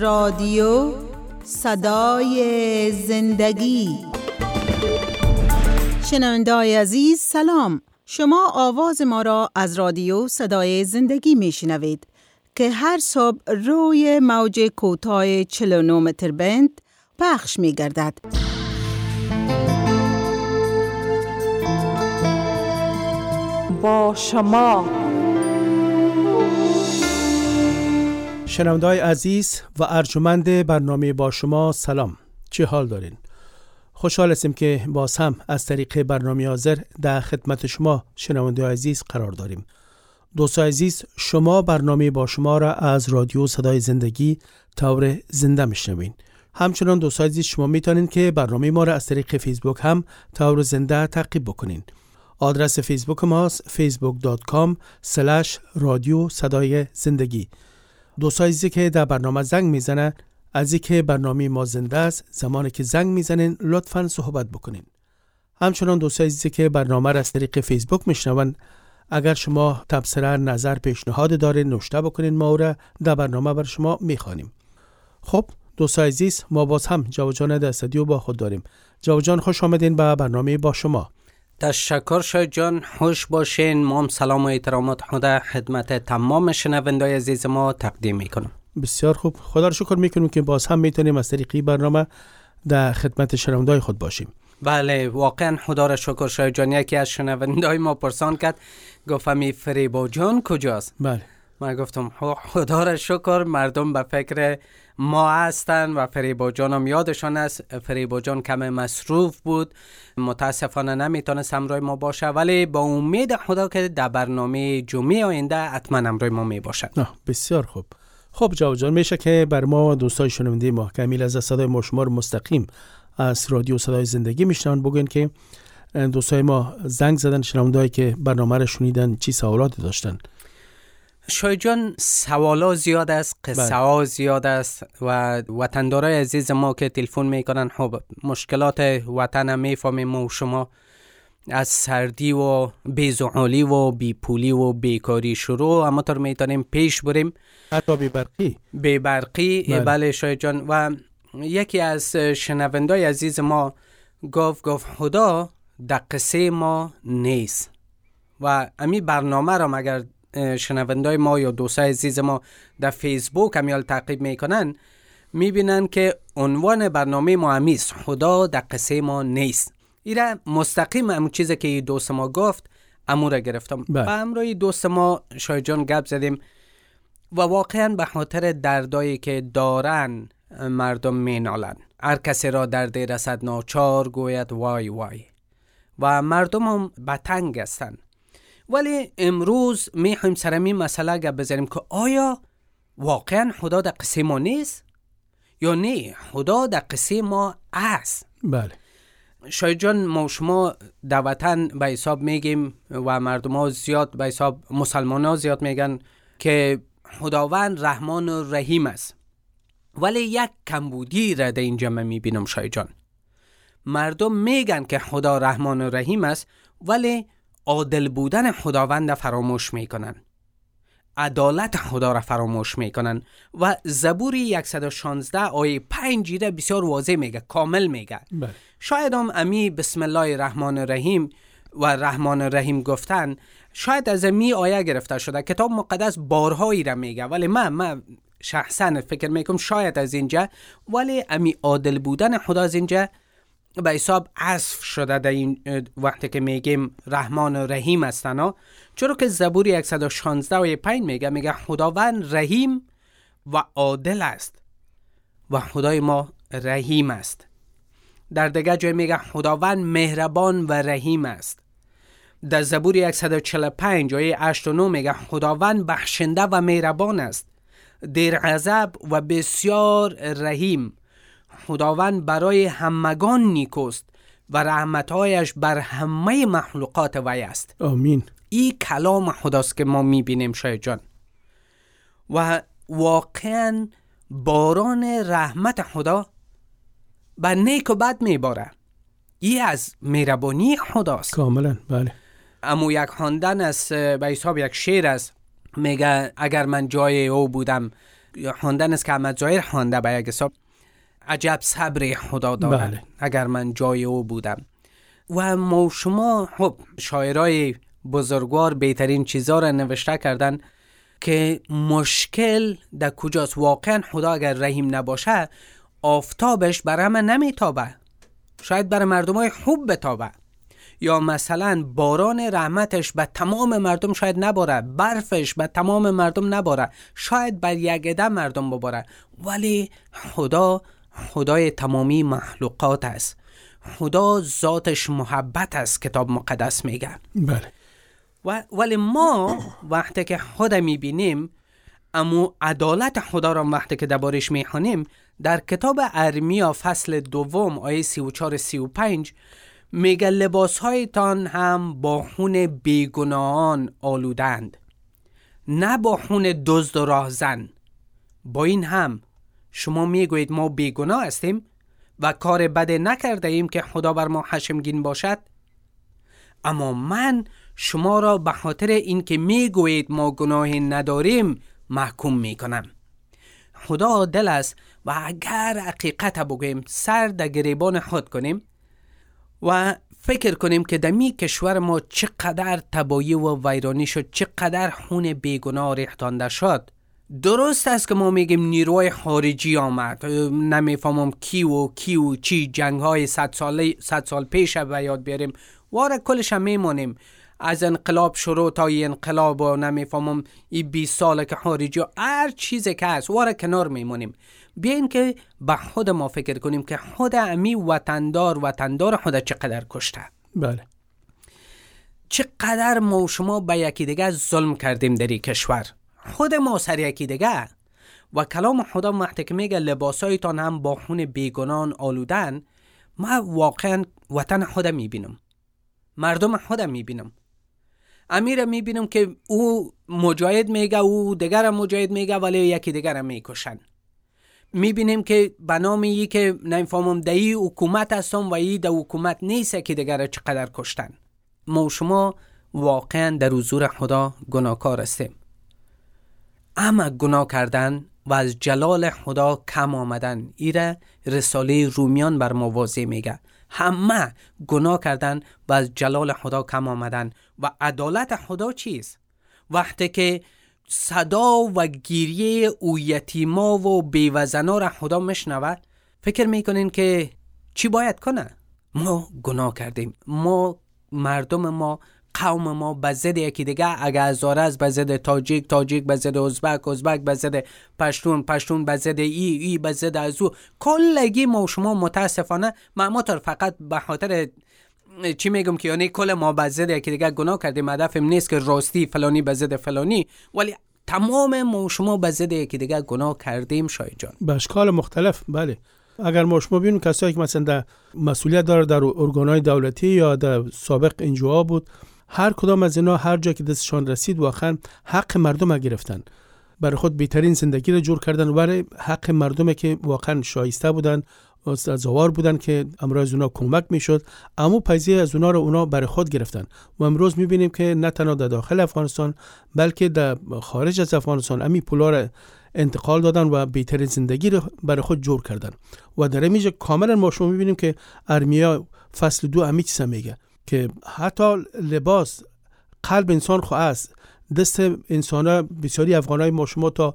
رادیو صدای زندگی شنوندای عزیز سلام شما آواز ما را از رادیو صدای زندگی می شنوید که هر صبح روی موج کوتاه 49 متر بند پخش می گردد. با شما شنوندای عزیز و ارجمند برنامه با شما سلام. چه حال دارین؟ خوشحال هستیم که باز هم از طریق برنامه حاضر در خدمت شما شنونده عزیز قرار داریم. دوست عزیز شما برنامه با شما را از رادیو صدای زندگی طور زنده میشنوین. همچنان دوست عزیز شما می‌تونین که برنامه ما را از طریق فیسبوک هم طور زنده تعقیب بکنین. آدرس فیسبوک ماست facebook.com رادیو صدای زندگی. دوست عزیزی که در برنامه زنگ می‌زنه از اینکه برنامه ما زنده است زمانی که زنگ می‌زنین لطفا صحبت بکنین. همچنان دوست عزیزی که برنامه را از طریق فیسبوک میشنون. اگر شما تبصره نظر پیشنهاد دارین نوشته بکنین ما را در برنامه بر شما می‌خوانیم. خب دوست عزیز ما باز هم جوجان در با خود داریم. جوجان خوش آمدین به برنامه با شما. تشکر شاید جان خوش باشین. ما سلام و احترامات خدا خدمت تمام شنوندای عزیز ما تقدیم می‌کنم. بسیار خوب. خدا رو شکر می‌کنیم که باز هم می‌تونیم از طریقی برنامه در خدمت شنوندای خود باشیم. بله واقعا خدا را شکر شاید جان. یکی از شنوندای ما پرسان کرد گفتم فریبا جان کجاست؟ بله. من گفتم خدا را شکر مردم به فکر ما هستن و فریبا جانم یادشان است. فریبا جان کم مصروف بود. متاسفانه نمی‌تونست همراه ما باشه ولی با امید خدا که در برنامه جمعه آینده حتما همراه ما می باشد بسیار خوب. خب جاو جان میشه که بر ما دوستای شنونده ما کمیل از صدای ما شما مستقیم از رادیو صدای زندگی میشنن بگوین که دوستای ما زنگ زدن شنوندهایی که برنامه را شنیدن چی سوالاتی داشتن. جان سوالا زیاد است قصه بله. ها زیاد است و وطندارای عزیز ما که تلفن می‌کنن خب مشکلات وطن می‌فهمیم ما و شما از سردی و بیزعالی و بیپولی و بیکاری شروع اما طور می‌تونیم پیش بریم. حتی بی برقی بی برقی بله, بله شاید جان. و یکی از شنوندای عزیز ما گفت گفت خدا در قصه ما نیست. و امی برنامه را مگر شنوندای ما یا دوستای عزیز ما در فیسبوک همیال تعقیب می‌کنن می‌بینن که عنوان برنامه ما همیست خدا در قصه ما نیست ایره مستقیم همون چیزی که دوست ما گفت امو را گرفتم. بله. به امروی دوست ما شایجان گپ زدیم و واقعا به خاطر دردایی که دارن مردم مینالن. هر کسی را دردی رسد ناچار گوید وای وای. و مردم هم بتنگ هستند ولی امروز می‌خوایم سر این مسئله گپ بزنیم که آیا واقعا خدا در قصه ما نیست یا نه؟ خدا در قصه ما است. بله. شاید جان ما شما در وطن به حساب میگیم و مردم ها زیاد به حساب مسلمان ها زیاد میگن که خداوند رحمان و رحیم است. ولی یک کمبودی را در این جمعه می‌بینم شاید جان. مردم میگن که خدا رحمان و رحیم است ولی عادل بودن خداوند فراموش می‌کنن عدالت خدا را فراموش می‌کنن و زبور 116 آیه 5 بسیار واضح میگه کامل میگه بله. شاید هم امی بسم الله الرحمن الرحیم و رحمان الرحیم گفتن شاید از امی آیه گرفته شده کتاب مقدس بارهایی را میگه ولی من من شخصا فکر می‌کنم شاید از اینجا ولی امی عادل بودن خدا از اینجا به حساب عصف شده در این وقتی که میگیم رحمان و رحیم هستن چرا که زبور 116 و 5 میگه؟ میگه خداوند رحیم و عادل است و خدای ما رحیم است. در دیگه جای میگه خداوند مهربان و رحیم است. در زبور 145 آیه 8 و 9 میگه خداوند بخشنده و مهربان است. در غضب و بسیار رحیم. خداوند برای همگان نیکوست و رحمتهایش بر همه مخلوقات وی است. آمین. این کلام خداست که ما می‌بینیم شاید جان. و واقعا باران رحمت خدا بر نیک و بد میباره. ای از مهربانی خداست. کاملا بله. اما یک خواندن از به حساب یک شعر است. میگه اگر من جای او بودم خواندن است که احمد ظاهر خوانده به یک حساب عجب صبر خدا دارد. بله. اگر من جای او بودم. و ما شما خب شاعرای بزرگوار بهترین چیزها را نوشته کردن که مشکل در کجاست. واقعا خدا اگر رحیم نباشه آفتابش بر همه نمیتابه. شاید برای مردم های خوب بتابه. یا مثلا باران رحمتش به تمام مردم شاید نباره. برفش به تمام مردم نباره. شاید بر یک عده مردم بباره. ولی خدا خدای تمامی مخلوقات است. خدا ذاتش محبت است کتاب مقدس میگه. بله. و ولی ما وقتی که خود می‌بینیم اما عدالت خدا را وقتی که دربارش می‌خوانیم در کتاب ارمیا فصل دوم آیه 34 35 میگه لباس هایتان هم با خون بیگناهان آلودند. نه با خون دزد و راهزن. با این هم شما می‌گویید ما بیگناه هستیم و کار بده نکرده ایم که خدا بر ما خشمگین باشد؟ اما من شما را به خاطر اینکه می‌گویید ما گناهی نداریم محکوم می‌کنم. خدا عادل است و اگر حقیقت بگوییم سر در گریبان خود کنیم و فکر کنیم که دمی کشور ما چقدر تبایی و ویرانی شد چقدر خون بیگناه ریختانده شد. درست است که ما میگیم نیروی خارجی آمد. نمی‌فهمم کی و کی و چی جنگ های صد سال, صد سال پیش به یاد بیاریم. واره کلش هم میمونیم از انقلاب شروع تا این انقلاب و نمی‌فهمم این 20 ساله که خارجی هر چیزی که هست واره کنار میمونیم بیاین که به خود ما فکر کنیم که خود امی وطندار وطندار خود چقدر کشته. بله. چقدر ما و شما به یکی دیگه ظلم کردیم در این کشور. خود ما سر یکی دیگه و کلام خدا وقتی که میگه لباسایتان هم با خون بیگنان آلودن ما واقعا وطن خودم می‌بینم. مردم خودم می‌بینم. امیر می‌بینم که او مجاهد میگه او دیگر مجاهد میگه ولی یکی دیگر می‌کشن. می‌بینیم که به نام ای که نمی‌فهمم دهی حکومت هستم و ای در حکومت نیست که دیگر چقدر کشتن. ما شما واقعا در حضور خدا گناهکار هستیم. اما گناه کردن و از جلال خدا کم آمدن ایره رساله رومیان بر ما واضح میگه. همه گناه کردن و از جلال خدا کم آمدن. و عدالت خدا چیست؟ وقتی که صدا و گیریه او یتیما و بیوزنا را خدا مشنوه فکر می‌کنین که چی باید کنه؟ ما گناه کردیم. ما مردم ما قوم ما به ضد یکی دیگه اگه از به ضد تاجیک تاجیک به ضد ازبک ازبک به ضد پشتون پشتون به ضد ای ای به ضد از او. کلگی ما شما متاسفانه ما فقط به خاطر چی میگم که یعنی کل ما به ضد یکی دیگه گناه کردیم هدفم نیست که راستی فلانی به ضد فلانی ولی تمام ما شما به ضد یکی دیگه گناه کردیم شاید جان. به اشکال مختلف بله. اگر ما شما ببینیم کسایی که مثلا در مسئولیت داره در ارگانهای دولتی یا در سابق انجوا بود هر کدام از اینا هر جا که دستشان رسید واقعا حق مردم گرفتن برای خود بهترین زندگی رو جور کردن برای حق مردم که واقعا شایسته بودن زوار بودن که امروز اونا کمک می‌شد. اما پایزی از اونا رو اونا برای خود گرفتن و امروز می‌بینیم که نه تنها در داخل افغانستان بلکه در خارج از افغانستان امی پولا رو انتقال دادن و بهترین زندگی رو برای خود جور کردن. و در میجه کاملا ما شما می‌بینیم که ارمیا فصل دو امی میگه که حتی لباس قلب انسان خو است. دست انسان ها بسیاری افغان های ما شما تا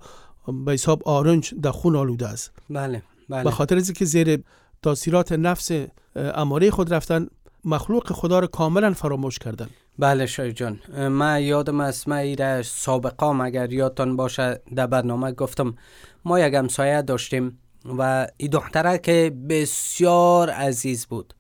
به حساب آرنج در خون آلوده است. بله بله. به خاطر از که زیر تاثیرات نفس اماره خود رفتن مخلوق خدا رو کاملا فراموش کردن. بله شای جان. من یادم است من ایره سابقام اگر یادتان باشه در برنامه گفتم ما یک همسایه داشتیم و این دختره که بسیار عزیز بود.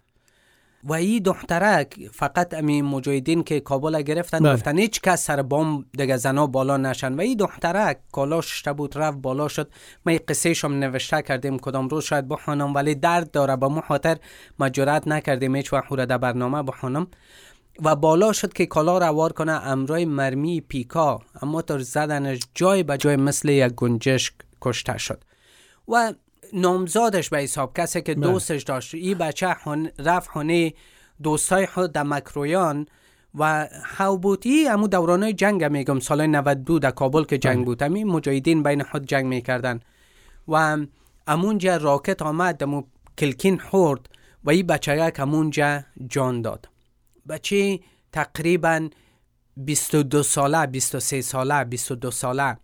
و این دخترک فقط امی مجاهدین که کابل گرفتن بله. گفتن هیچ کس سر بام دیگه زنا بالا نشن. و این دخترک کالاش بود رفت بالا شد. ما قصه شم نوشته کردیم کدام روز شاید بخوانم ولی درد داره. به مخاطر مجرد نکردیم. هیچ وقت در برنامه بخوانم و بالا شد که کالا رو وار کنه امرای مرمی پیکا. اما تر زدنش جای به جای مثل یک گنجشک کشته شد. و نامزادش به حساب کسی که بله. دوستش داشت. این بچه رفت خانه دوستای خود در مکرویان و حوبوتی امو دورانای جنگ میگم. سال 92 در کابل که جنگ بله. بود. امی مجاهدین بین خود جنگ می‌کردن. و امونجا راکت آمد دمو کلکین خورد و این بچه یک امونجا جان داد. بچه تقریبا 22 ساله 23 ساله 22 ساله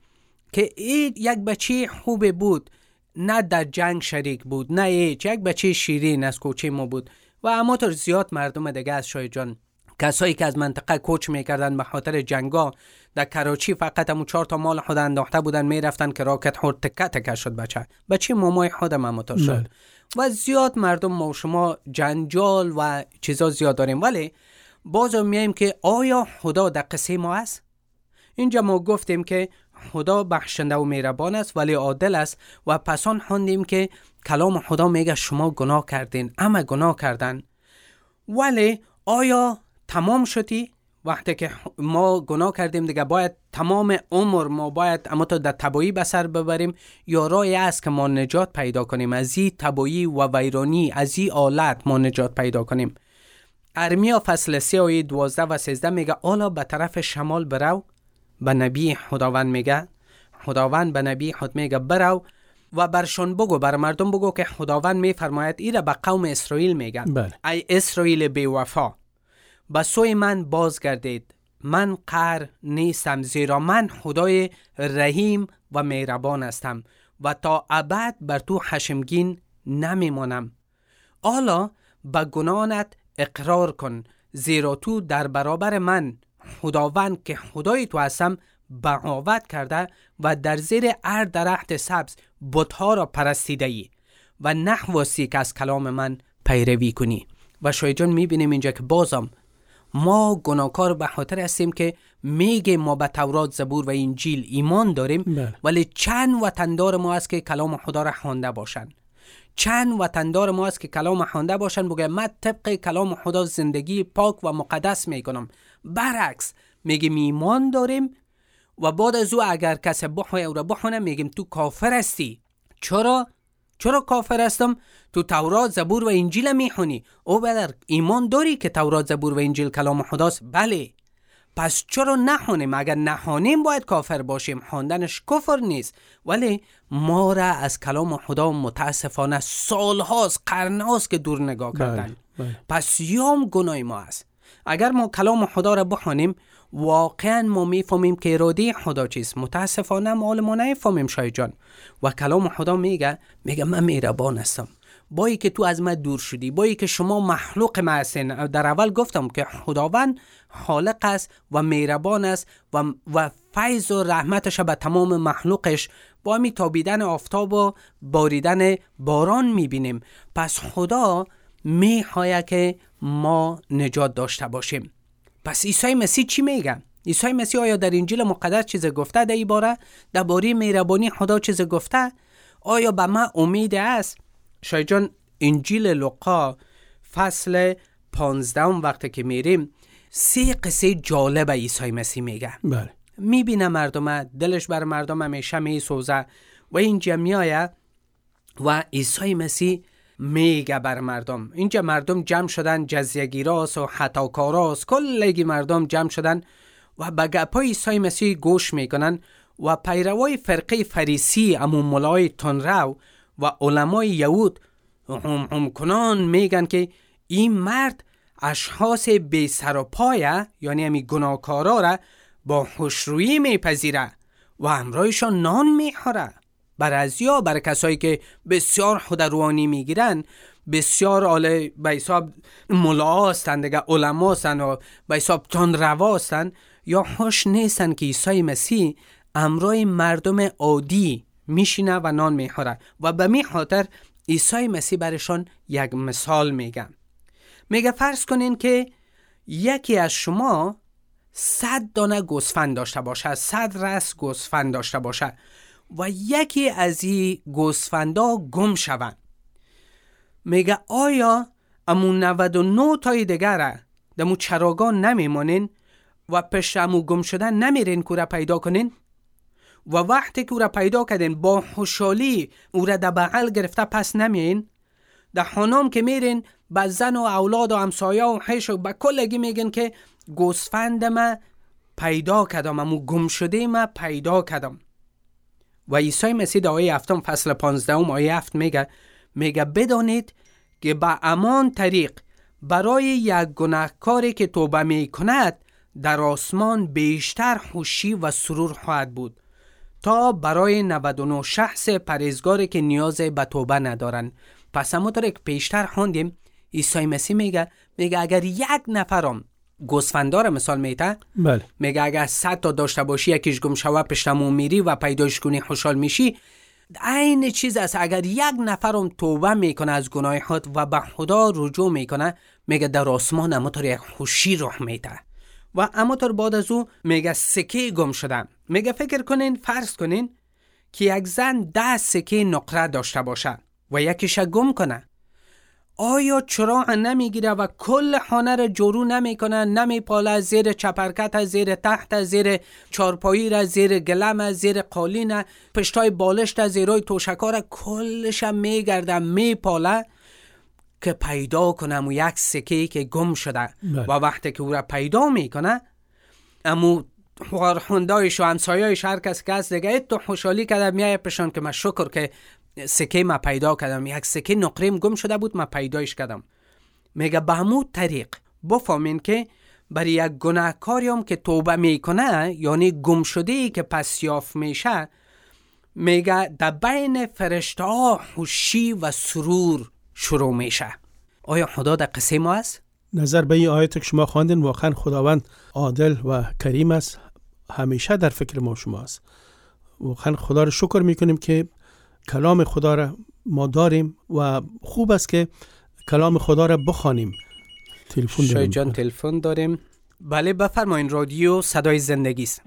که این یک بچه خوب بود. نه در جنگ شریک بود نه هیچ یک بچه شیرین از کوچه ما بود. و اما تا زیاد مردم دیگه از شای جان. کسایی که از منطقه کوچ می‌کردن به خاطر جنگا در کراچی فقط همون چهار تا مال خود انداخته بودن می‌رفتن که راکت خورد تکه تکه شد بچه. بچه مامای خودم هم شد. بله. و زیاد مردم ما و شما جنجال و چیزا زیاد داریم. ولی باز هم میایم که آیا خدا در قصه ما است؟ اینجا ما گفتیم که خدا بخشنده و مهربان است ولی عادل است و پسان خواندیم که کلام خدا میگه شما گناه کردین اما گناه کردن. ولی آیا تمام شدی؟ وقتی که ما گناه کردیم دیگه باید تمام عمر ما باید اما تا در تبایی به ببریم؟ یا راهی است که ما نجات پیدا کنیم؟ از این تبایی و ویرانی از این آلت ما نجات پیدا کنیم؟ ارمیا فصل 3 آیه 12 و 13 میگه آلا به طرف شمال برو به نبی خداوند میگه خداوند به نبی خود میگه برو و برشان بگو بر مردم بگو که خداوند میفرماید ایره به قوم اسرائیل میگه بله. ای اسرائیل بی وفا به سوی من بازگردید. من قهر نیستم زیرا من خدای رحیم و مهربان هستم و تا ابد بر تو خشمگین نمیمانم. حالا به گناهانت اقرار کن زیرا تو در برابر من خداوند که خدای تو هستم بغاوت کرده و در زیر هر درخت سبز بتها را پرستیده ای و نخواستی که از کلام من پیروی کنی. و شای جان می‌بینیم اینجا که بازم ما گناهکار به خاطر هستیم که میگه ما به تورات زبور و انجیل ایمان داریم بله. ولی چند وطندار ما است که کلام خدا را خوانده باشند چند وطندار ما است که کلام خوانده باشن بگه من طبق کلام خدا زندگی پاک و مقدس می‌کنم. برعکس میگیم ایمان داریم و بعد از او اگر کسی بخواه او را بخونه میگیم تو کافر هستی. چرا؟ چرا کافر هستم؟ تو تورات زبور و انجیل می‌خونی. او بدر ایمان داری که تورات زبور و انجیل کلام خداست؟ بله. پس چرا نخونیم؟ اگر نخونیم باید کافر باشیم. خواندنش کفر نیست. ولی ما را از کلام خدا متاسفانه سالهاست قرنهاست که دور نگاه کردن. بله، بله. پس یام گناه ما است اگر ما کلام خدا را بخوانیم واقعا ما می‌فهمیم که اراده خدا چیست. متاسفانه مال ما نمی‌فهمیم شای جان. و کلام خدا میگه میگه من مهربان هستم. بایی که تو از من دور شدی بایی که شما مخلوق ما هستین در اول گفتم که خداوند خالق است و مهربان است و, و فیض و رحمتش به تمام مخلوقش با می تابیدن آفتاب و باریدن باران می‌بینیم. پس خدا می‌خواهد که ما نجات داشته باشیم. پس عیسی مسیح چی میگه؟ عیسی مسیح آیا در انجیل مقدس چیز گفته در این باره؟ درباره مهربانی خدا چیز گفته؟ آیا به من امید است؟ شای جان انجیل لوقا فصل پانزدهم وقتی که میریم سه قصه جالب عیسی مسیح میگه. بله. می‌بینه مردم دلش بر مردم همیشه میسوزه و اینجا میایه و عیسی مسیح میگه بر مردم. اینجا مردم جمع شدن جزیگیراس و خطاکاراس کلگی مردم جمع شدن و به گپای عیسی مسیح گوش می‌کنن و پیروای فرقه فریسی امون ملای تنرو و علمای یهود هم هم کنان میگن که این مرد اشخاص بی سر و پایه یعنی همی گناهکارا را با خوشرویی میپذیره و همراهشان نان می‌خوره. بر از یا بر کسایی که بسیار خود روانی می‌گیرن بسیار آله به حساب ملا هستن دیگه علما هستن و به حساب تان روا هستن یا خوش نیستن که عیسی مسیح امرای مردم عادی میشینه و نان می‌خوره. و به می خاطر عیسی مسیح برشان یک مثال میگه میگه فرض کنین که یکی از شما صد دانه گوسفند داشته باشه صد رس گوسفند داشته باشه. و یکی از این گوسفندا گم شوند. میگه آیا امون 99 تای دیگر دمو چراگان نمیمانین و پشت امو گم شدن نمیرین که پیدا کنین؟ و وقتی که را پیدا کردین با خوشحالی او را در بغل گرفته پس نمیین؟ در خانم که میرین به زن و اولاد و همسایه و حیش و به کلگی میگن که گوسفند ما پیدا کردم امو گم شده ما پیدا کردم و عیسی مسیح در آیه هفتم فصل پانزدهم آیه هفت میگه میگه بدانید که به امان طریق برای یک گناهکاری که توبه می کند در آسمان بیشتر خوشی و سرور خواهد بود تا برای 99 شخص پریزگاری که نیاز به توبه ندارن پس همونطور که پیشتر خوندیم عیسی مسیح میگه میگه اگر یک نفرم گوسفندار مثال میته؟ بله. میگه اگر 100 تا داشته باشی یکیش گم شوه پشتمون میری و پیداش کنی خوشحال میشی. عین چیز است اگر یک نفرم توبه می‌کنه از گناه خود و به خدا رجوع می‌کنه میگه در آسمان امطور یک خوشی راه میته و امطور بعد از او میگه سکه گم شده. میگه فکر کنین فرض کنین که یک زن ده سکه نقره داشته باشه و یکیش گم کنه. آیا چرا نمی‌گیره و کل خانه را جورو نمی‌کنه نمیپاله زیر چپرکت زیر تحت زیر چارپایی را زیر گلم زیر قالین پشتای بالشت زیرای توشکار کلش میگرده میپاله که پیدا کنم و یک سکه که گم شده بله. و وقتی که او را پیدا می‌کنه امو خواهرخوندایش و همسایایش هر کس که هست دیگه تو خوشحالی کرده میای پشان که من شکر که سکه ما پیدا کردم. یک سکه نقریم گم شده بود ما پیدایش کردم. میگه به همون طریق بفهمین که برای یک گناهکاری که توبه می‌کنه یعنی گم شده ای که پس یافت میشه میگه در بین فرشته ها خوشی و سرور شروع میشه. آیا خدا در قصه ما است؟ نظر به این آیت که شما خواندین واقعا خداوند عادل و کریم است. همیشه در فکر ما شما است. واقعا خدا رو شکر می‌کنیم که کلام خدا را ما داریم و خوب است که کلام خدا را بخوانیم. تلفن داریم. جان تلفن داریم. بله بفرمایین رادیو صدای زندگی است.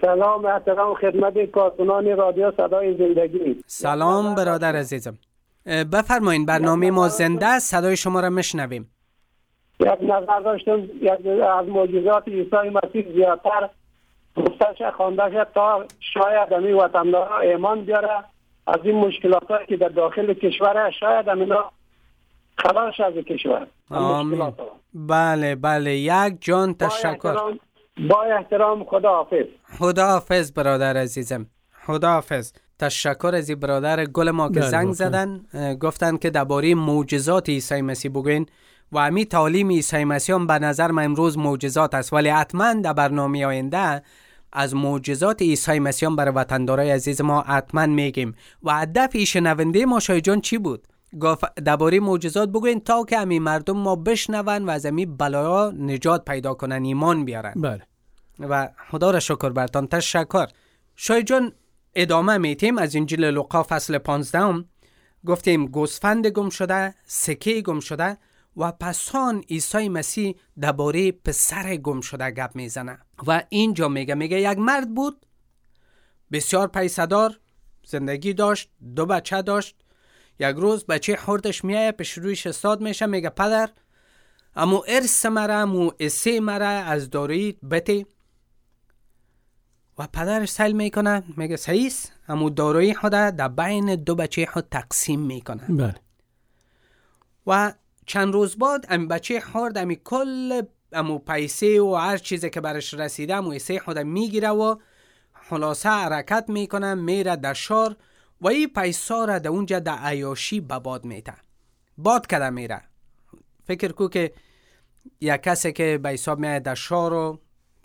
سلام احترام خدمت کارکنان رادیو صدای زندگی. سلام برادر عزیزم. اه، بفرمایین برنامه ما زنده است صدای شما را میشنویم. یک نظر داشتم یک از معجزات عیسی مسیح زیادتر. گفتش خواندش تا شاید امی وطندارا ایمان بیاره. از این مشکلات هایی که در داخل کشور شاید امینا خلاص از کشور. آمین. بله بله. یک جان با تشکر. احترام با احترام خدا حافظ خداحافظ برادر عزیزم. خداحافظ. تشکر از برادر. گل ما که بله، زنگ. زدن گفتن که درباره معجزات عیسی مسیح بگوین و امی تعلیم عیسی مسیح هم به نظر من امروز معجزات است. ولی حتما در برنامه آینده از معجزات عیسی مسیح برای وطندارای عزیز ما حتما میگیم. و هدف شنونده ما شای جان چی بود؟ گفت درباره معجزات بگوین تا که امی مردم ما بشنون و از امی بلایا نجات پیدا کنن ایمان بیارن. بله. و خدا را شکر برتان تشکر. شای جان ادامه میتیم از انجیل لوقا فصل 15 هم گفتیم گوسفند گم شده سکه گم شده. و پسان عیسی مسیح درباره پسر گم شده گپ می‌زنه. و اینجا میگه میگه یک مرد بود بسیار پیسدار زندگی داشت دو بچه داشت یک روز بچه خوردش میایه پیش رویش استاد میشه میگه پدر امو ارث مرا امو اسه مرا از داروی بته و پدرش سل می‌کنه میگه سعیس امو داروی خود در بین دو بچه خود تقسیم می‌کنه. بله. و چند روز بعد امی بچه خورد امی کل امو پیسه و هر چیزی که برش رسیده امو ایسه خود می‌گیره و خلاصه حرکت می‌کنه میره در شار و این پیسه را در اونجا در عیاشی به باد میته باد کده میره. فکر کو که یک کسی که به حساب میاد در شار و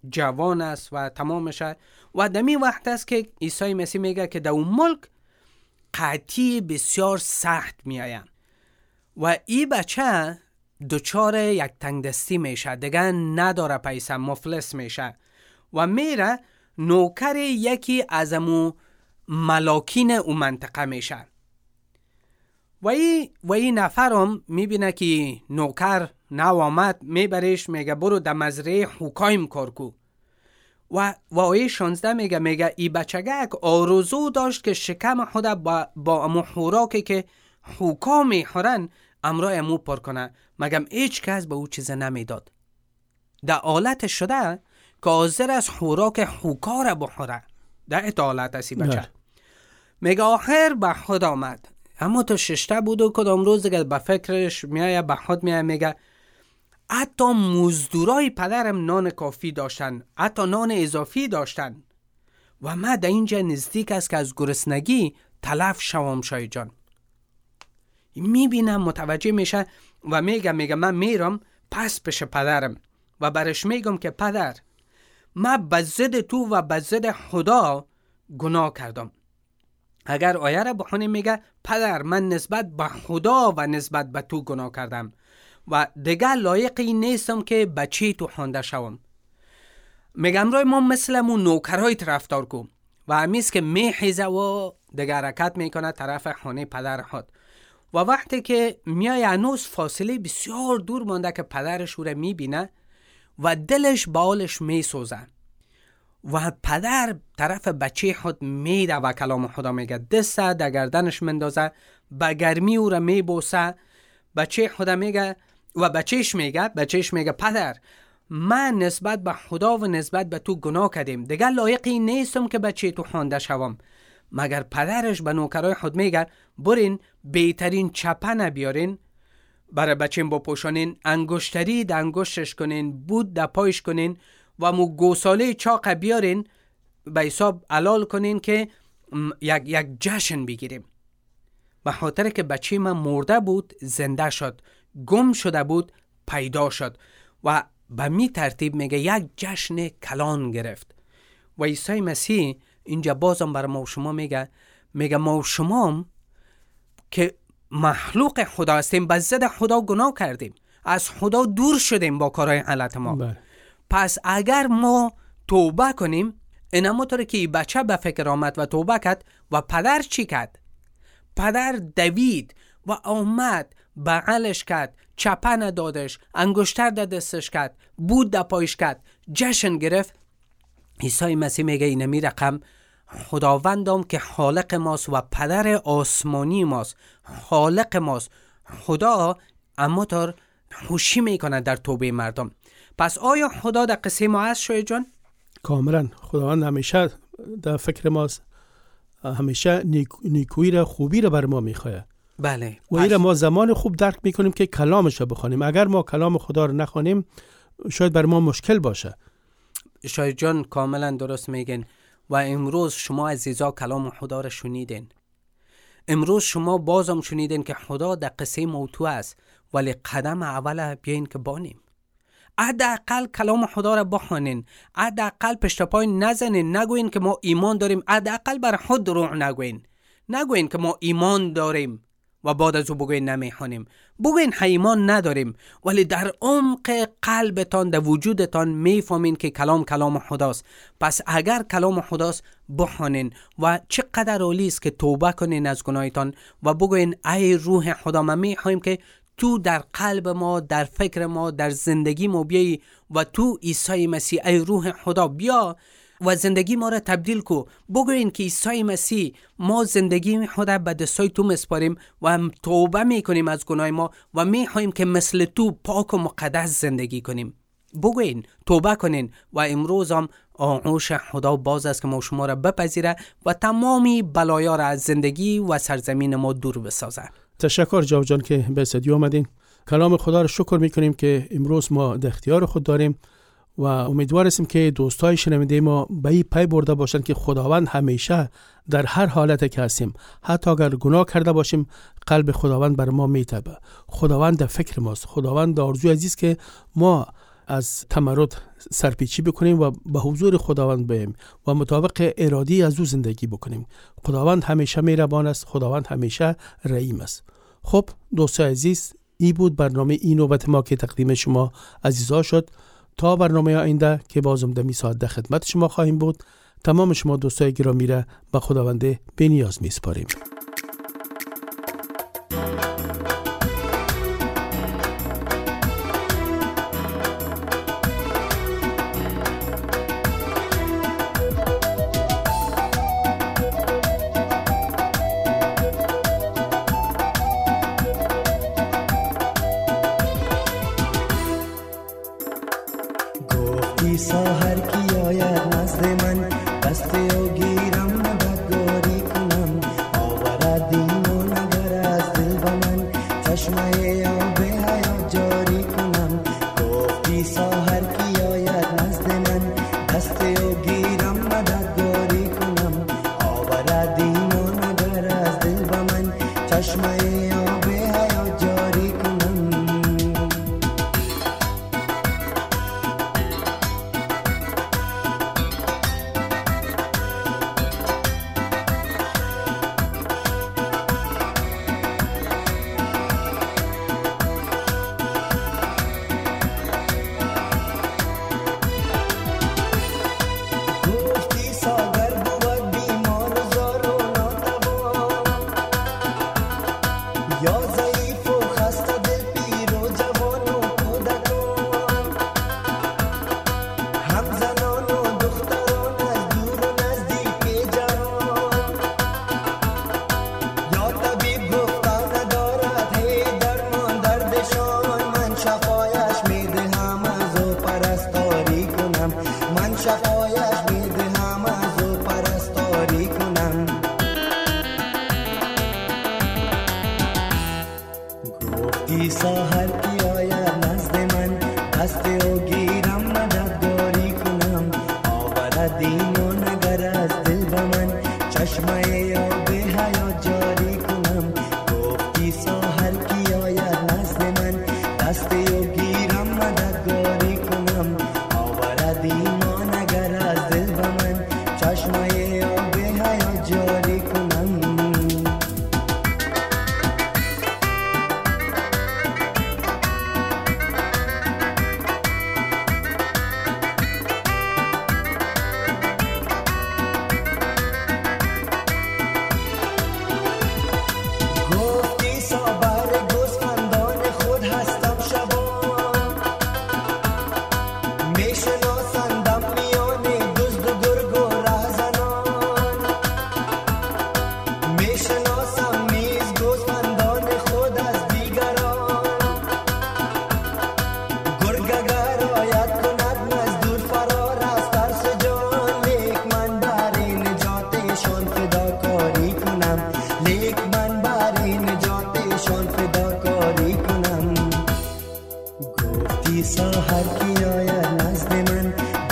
جوان است و تمامشه و دمی وقت است که عیسی مسیح میگه که در اون ملک قطعی بسیار سخت میآید و ای بچه دچار یک تنگ دستی میشه. دیگه نداره پیسه مفلس میشه. و میره نوکر یکی از امو ملاکین او منطقه میشه. و ای, و ای نفرم می‌بینه که نوکر نو آمد میبریش میگه برو در مزرعه حکایم کار کو و و آیه 16 میگه میگه ای بچگک آرزو داشت که شکم خود با, با امو که خوکا می‌خورن امرای امو پر کنه مگم هیچ کس به او چیز نمی‌داد. در حالت شده که حاضر از خوراک خوکا را بخوره در اطالت است ای بچه. میگه آخر به خود آمد. اما تو ششته بود و کدام روز دیگه به فکرش میایه به خود میایه میگه حتی مزدورای پدرم نان کافی داشتن حتی نان اضافی داشتن. و من در اینجا نزدیک است که از گرسنگی تلف شوم شای جان. می‌بینم متوجه میشه و میگم میگم من میرم پس پیش پدرم و برش میگم که پدر من به ضد تو و به ضد خدا گناه کردم. اگر آیه را بخونیم میگه پدر من نسبت به خدا و نسبت به تو گناه کردم و دیگه لایقی نیستم که بچه تو خونده شوم. میگم روی ما مثل مون نوکرهای رفتار کو و همیست که میخیزه و دیگه حرکت می‌کنه طرف خانه پدر خود و وقتی که میای هنوز فاصله بسیار دور مانده که پدرش او را می‌بینه و دلش بالش میسوزه و پدر طرف بچه خود میره و کلام خدا میگه دست در گردنش مندازه به گرمی او را میبوسه. بچه خدا میگه و بچهش میگه بچهش میگه پدر من نسبت به خدا و نسبت به تو گناه کردیم. دیگه لایقی نیستم که بچه تو خوانده شوم. مگر پدرش به نوکرای خود میگه برین بهترین چپنه بیارین برای بچه با پوشانین انگشتری د انگشتش کنین بود د پایش کنین و مو گوساله چاق بیارین به حساب علال کنین که یک, یک جشن بگیریم. به خاطر که بچه من مرده بود زنده شد گم شده بود پیدا شد و به می ترتیب میگه یک جشن کلان گرفت. و عیسی مسیح اینجا بازم بر ما و شما میگه میگه ما و شما که مخلوق خدا هستیم به ضد خدا گناه کردیم. از خدا دور شدیم با کارهای غلط ما. بله. پس اگر ما توبه کنیم این که بچه به فکر آمد و توبه کرد و پدر چی کرد؟ پدر دوید و آمد بغلش کرد چپن دادش انگشتر در دستش کرد بود در پایش کرد جشن گرفت. عیسی مسیح میگه اینمی رقم خداوندم که خالق ماست و پدر آسمانی ماست. خالق ماست. خدا اما تر خوشی می‌کنه در توبه مردم. پس آیا خدا در قصه ما هست شوی جان؟ کاملا. خداوند همیشه در فکر ماست. همیشه نیکویی را خوبی را بر ما می‌خواه بله. و این ما زمان خوب درک می‌کنیم که کلامش را بخوانیم. اگر ما کلام خدا را نخوانیم شاید بر ما مشکل باشه. شاید جان کاملا درست میگن و امروز شما عزیزا کلام خدا را شنیدین. امروز شما بازم شنیدین که خدا در قصه موتو است ولی قدم اول بیاین که بانیم. حداقل کلام خدا را بخوانین حداقل پشت پای نزنین نگوین که ما ایمان داریم حداقل بر خود دروغ نگوین. نگوین که ما ایمان داریم. و بعد از او بگوین نمی‌خوانیم. بگوین ایمان نداریم ولی در عمق قلبتان در وجودتان می‌فهمین که کلام کلام خداست. پس اگر کلام خداست بخوانین و چقدر عالی است که توبه کنین از گناهتان و بگوین ای روح خدا ما می‌خواهیم که تو در قلب ما در فکر ما در زندگی ما بیایی و تو عیسی مسیح ای روح خدا بیا و زندگی ما را تبدیل کو. بگوین که عیسی مسیح ما زندگی خدا به دستای تو مسپاریم و توبه می‌کنیم از گناه ما و می‌خواهیم که مثل تو پاک و مقدس زندگی کنیم. بگوین توبه کنین و امروز هم آغوش خدا باز است که ما شما را بپذیره و تمامی بلایا را از زندگی و سرزمین ما دور بسازه. تشکر جاو جان که به استودیو آمدین. کلام خدا را شکر می‌کنیم که امروز ما در اختیار خود داریم. و امیدوار هستیم که دوستای شنونده ما به این پی برده باشند که خداوند همیشه در هر حالت که هستیم حتی اگر گناه کرده باشیم قلب خداوند بر ما میتبه خداوند در فکر ماست. خداوند آرزو عزیز که ما از تمرد سرپیچی بکنیم و به حضور خداوند بیم و مطابق ارادی از او زندگی بکنیم. خداوند همیشه میربان است. خداوند همیشه رحیم است. خب دوستای عزیز ای بود برنامه این نوبت ما که تقدیم شما عزیزا شد. تا برنامه آینده که بازم دمی ساعت در خدمت شما خواهیم بود. تمام شما دوستای گرامی را به خداونده بنیاز می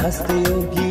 हस्तयोगी